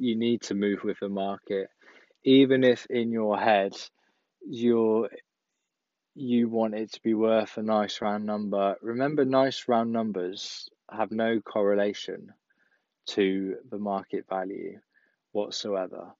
you need to move with the market, even if in your head you're you want it to be worth a nice round number. Remember, nice round numbers have no correlation to the market value whatsoever.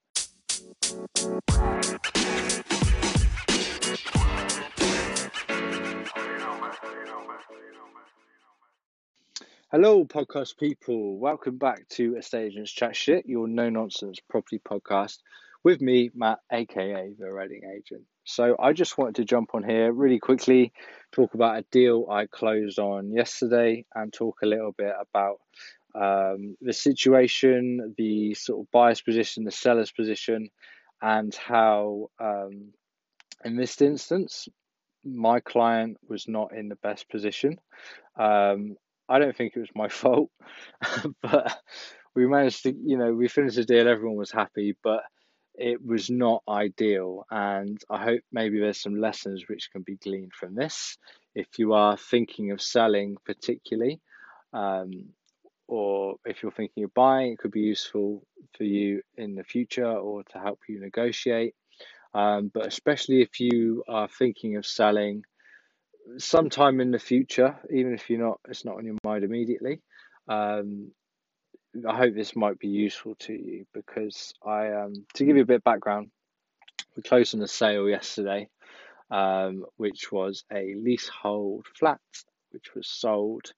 Hello, podcast people. Welcome back to Estate Agents Chat Shit, your no nonsense property podcast with me, Matt, aka the Reading Agent. So, I just wanted to jump on here really quickly, talk about a deal I closed on yesterday, and talk a little bit about um, the situation, the sort of buyer's position, the seller's position, and how, um, in this instance, my client was not in the best position. Um, I don't think it was my fault, but we managed to, you know, we finished the deal. Everyone was happy, but it was not ideal. And I hope maybe there's some lessons which can be gleaned from this. If you are thinking of selling, particularly, um, or if you're thinking of buying, it could be useful for you in the future or to help you negotiate. Um, but especially if you are thinking of selling, sometime in the future, even if you're not, it's not on your mind immediately. Um, I hope this might be useful to you because I, um, to give you a bit of background, we closed on a sale yesterday, um, which was a leasehold flat, which was sold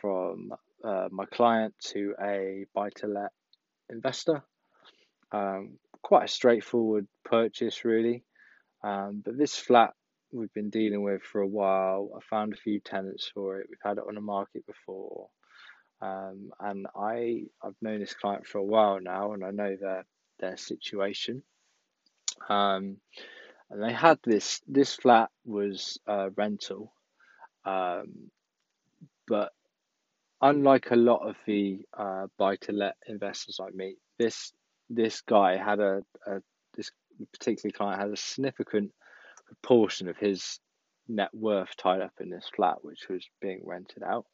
from uh, my client to a buy-to-let investor. Um, quite a straightforward purchase, really. Um, but this flat we've been dealing with for a while. I found a few tenants for it. We've had it on the market before. Um, and I I've known this client for a while now, and I know their their situation. Um, and they had this this flat was uh, rental, um, but unlike a lot of the uh, buy to let investors like me, this this guy had a, a this particular client had a significant proportion of his net worth tied up in this flat, which was being rented out.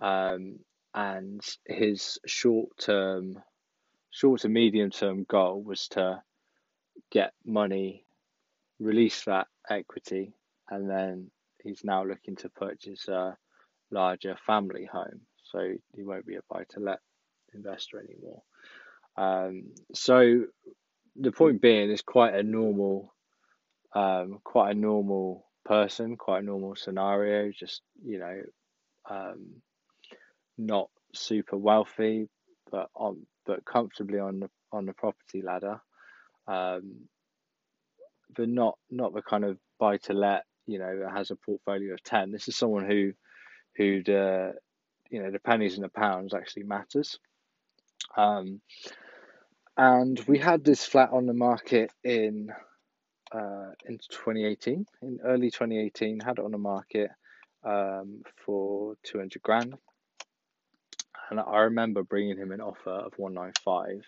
Um, and his short term, short to medium term goal was to get money, release that equity, and then he's now looking to purchase a larger family home. So he won't be a buy to let investor anymore. Um, so the point being, is quite a normal um, quite a normal person, quite a normal scenario. Just you know, um, not super wealthy, but on but comfortably on the on the property ladder. Um, but not not the kind of buy to let you know that has a portfolio of ten. This is someone who who'd uh, you know the pennies and the pounds actually matters. Um, and we had this flat on the market in uh, in 2018, in early 2018, had it on the market um, for 200 grand. And I remember bringing him an offer of 195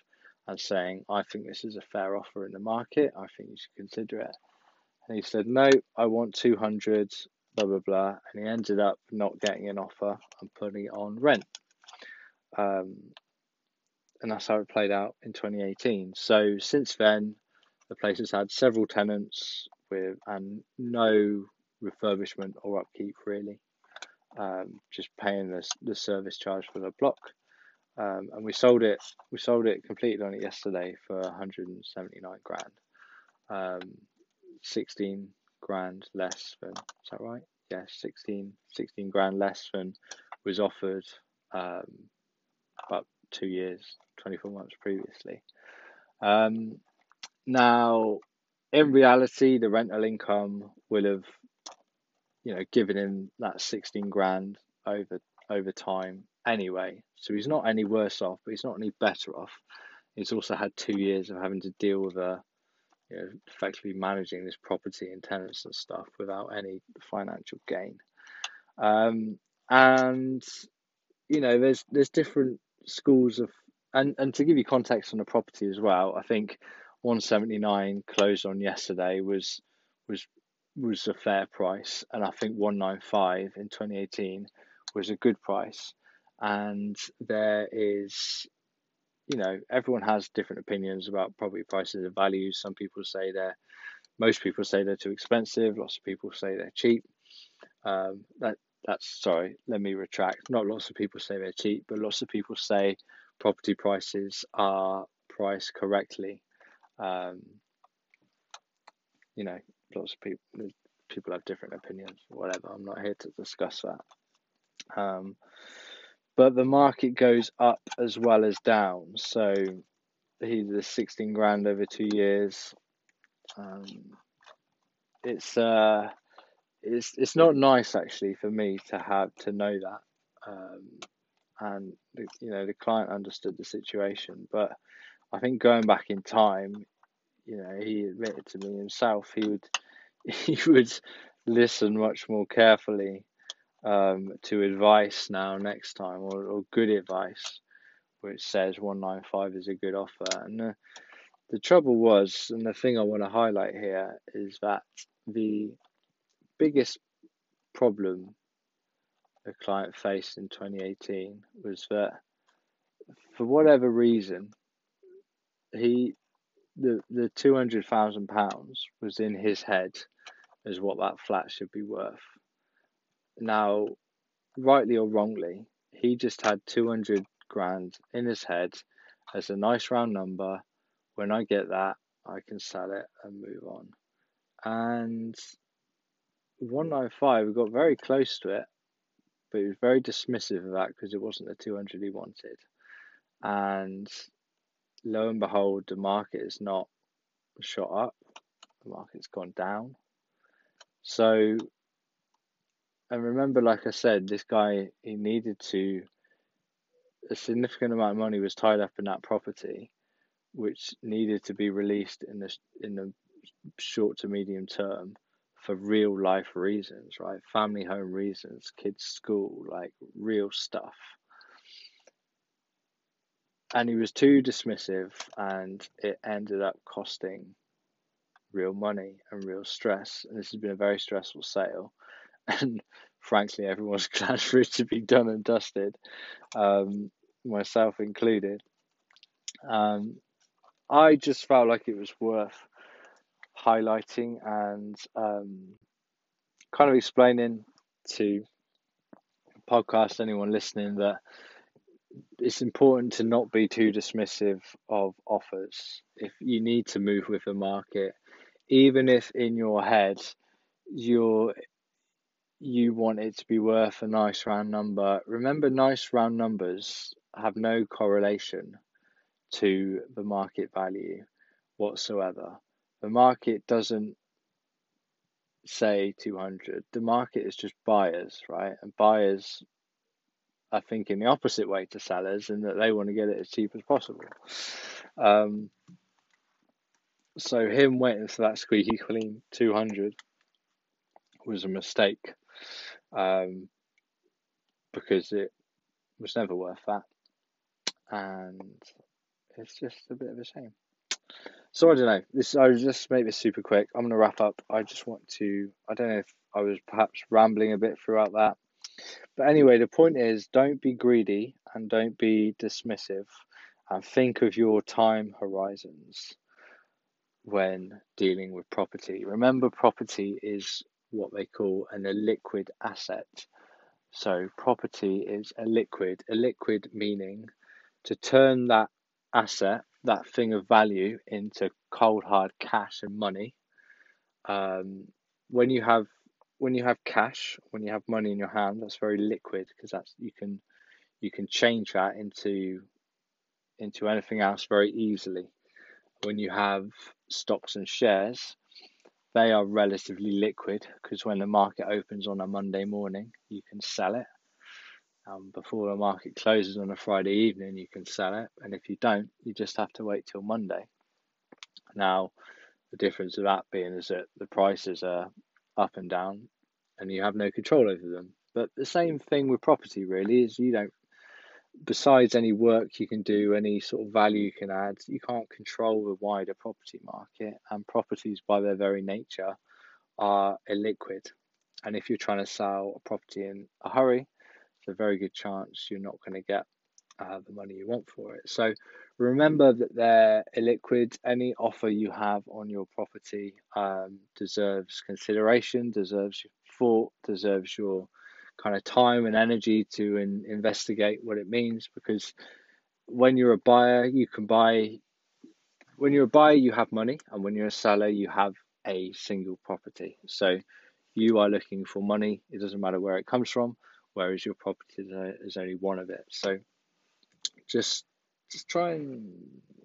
and saying, I think this is a fair offer in the market. I think you should consider it. And he said, No, I want 200, blah, blah, blah. And he ended up not getting an offer and putting it on rent. Um, and that's how it played out in 2018. So since then, the place has had several tenants with and no refurbishment or upkeep really. Um, just paying the the service charge for the block. Um, and we sold it. We sold it completed on it yesterday for 179 grand. Um, 16 grand less than. Is that right? Yeah, 16, 16 grand less than was offered um, about two years, 24 months previously. Um, now, in reality, the rental income will have, you know, given him that 16 grand over over time anyway. So he's not any worse off, but he's not any better off. He's also had two years of having to deal with a, you know, effectively managing this property and tenants and stuff without any financial gain. Um, and you know, there's there's different schools of and and to give you context on the property as well, I think 179 closed on yesterday was was was a fair price, and I think 195 in 2018 was a good price. And there is, you know, everyone has different opinions about property prices and values. Some people say they're, most people say they're too expensive. Lots of people say they're cheap. Um, that that's sorry. Let me retract. Not lots of people say they're cheap, but lots of people say property prices are priced correctly. Um, you know, lots of people people have different opinions. Whatever. I'm not here to discuss that. Um, but the market goes up as well as down. So he's the 16 grand over two years. Um, it's uh, it's it's not nice actually for me to have to know that. Um, and you know the client understood the situation, but I think going back in time, you know, he admitted to me himself he would he would listen much more carefully um, to advice now next time, or, or good advice, which says 195 is a good offer. And the, the trouble was, and the thing I want to highlight here is that the biggest problem a client faced in 2018 was that for whatever reason he the the 200,000 pounds was in his head as what that flat should be worth now, rightly or wrongly, he just had 200 grand in his head as a nice round number. When I get that, I can sell it and move on. And 195, we got very close to it, but he was very dismissive of that because it wasn't the 200 he wanted. And lo and behold, the market is not shot up, the market's gone down. So and remember, like I said, this guy he needed to a significant amount of money was tied up in that property, which needed to be released in the in the short to medium term for real life reasons, right? Family home reasons, kids' school, like real stuff. And he was too dismissive, and it ended up costing real money and real stress. And this has been a very stressful sale and frankly, everyone's glad for it to be done and dusted, um, myself included. Um, I just felt like it was worth highlighting and um, kind of explaining to podcast anyone listening that it's important to not be too dismissive of offers if you need to move with the market even if in your head you're you want it to be worth a nice round number, remember nice round numbers have no correlation to the market value whatsoever. The market doesn't say 200. The market is just buyers, right? And buyers are thinking the opposite way to sellers and that they want to get it as cheap as possible. Um, so him waiting for that squeaky clean 200 was a mistake um, because it was never worth that, and it's just a bit of a shame. So I don't know. This I just make this super quick. I'm gonna wrap up. I just want to. I don't know if I was perhaps rambling a bit throughout that, but anyway, the point is, don't be greedy and don't be dismissive, and think of your time horizons when dealing with property. Remember, property is what they call an illiquid asset. So property is a liquid, a liquid meaning to turn that asset, that thing of value, into cold hard cash and money. Um, when you have when you have cash, when you have money in your hand, that's very liquid because that's you can you can change that into into anything else very easily. When you have stocks and shares, they are relatively liquid because when the market opens on a Monday morning, you can sell it. Um, before the market closes on a Friday evening, you can sell it. And if you don't, you just have to wait till Monday. Now, the difference of that being is that the prices are up and down and you have no control over them. But the same thing with property, really, is you don't besides any work you can do, any sort of value you can add, you can't control the wider property market. And properties, by their very nature, are illiquid. And if you're trying to sell a property in a hurry, it's a very good chance you're not going to get uh, the money you want for it. So remember that they're illiquid. Any offer you have on your property um, deserves consideration, deserves your thought, deserves your kind of time and energy to in, investigate what it means. Because when you're a buyer you can buy when you're a buyer you have money and when you're a seller you have a single property. So you are looking for money. It doesn't matter where it comes from. Whereas your property is only one of it. So just just try and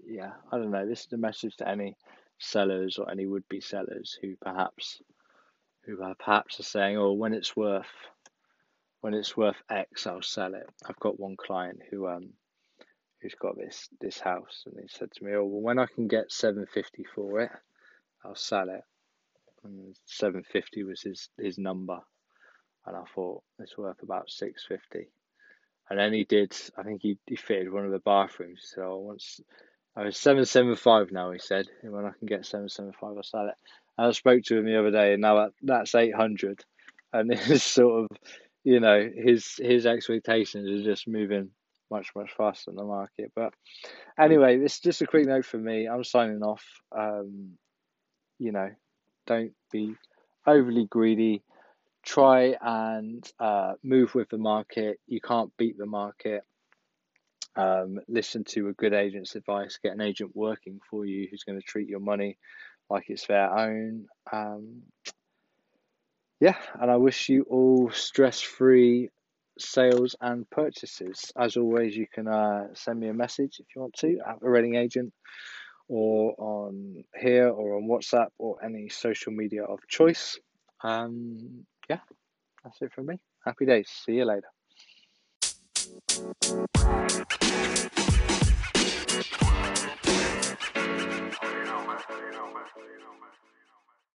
yeah i don't know this is a message to any sellers or any would-be sellers who perhaps who perhaps are saying oh when it's worth when it's worth X, I'll sell it. I've got one client who um who's got this this house, and he said to me, "Oh, well, when I can get seven fifty for it, I'll sell it." And seven fifty was his his number, and I thought it's worth about six fifty. And then he did. I think he, he fitted one of the bathrooms. So once I was seven seven five now. He said, and "When I can get seven seven five, I'll sell it." And I spoke to him the other day, and now that, that's eight hundred, and it's sort of you know his his expectations are just moving much much faster than the market. But anyway, this is just a quick note for me. I'm signing off. Um, you know, don't be overly greedy. Try and uh, move with the market. You can't beat the market. Um, listen to a good agent's advice. Get an agent working for you who's going to treat your money like it's their own. Um, yeah, and I wish you all stress free sales and purchases. As always, you can uh, send me a message if you want to at the Reading Agent or on here or on WhatsApp or any social media of choice. Um, yeah, that's it from me. Happy days. See you later.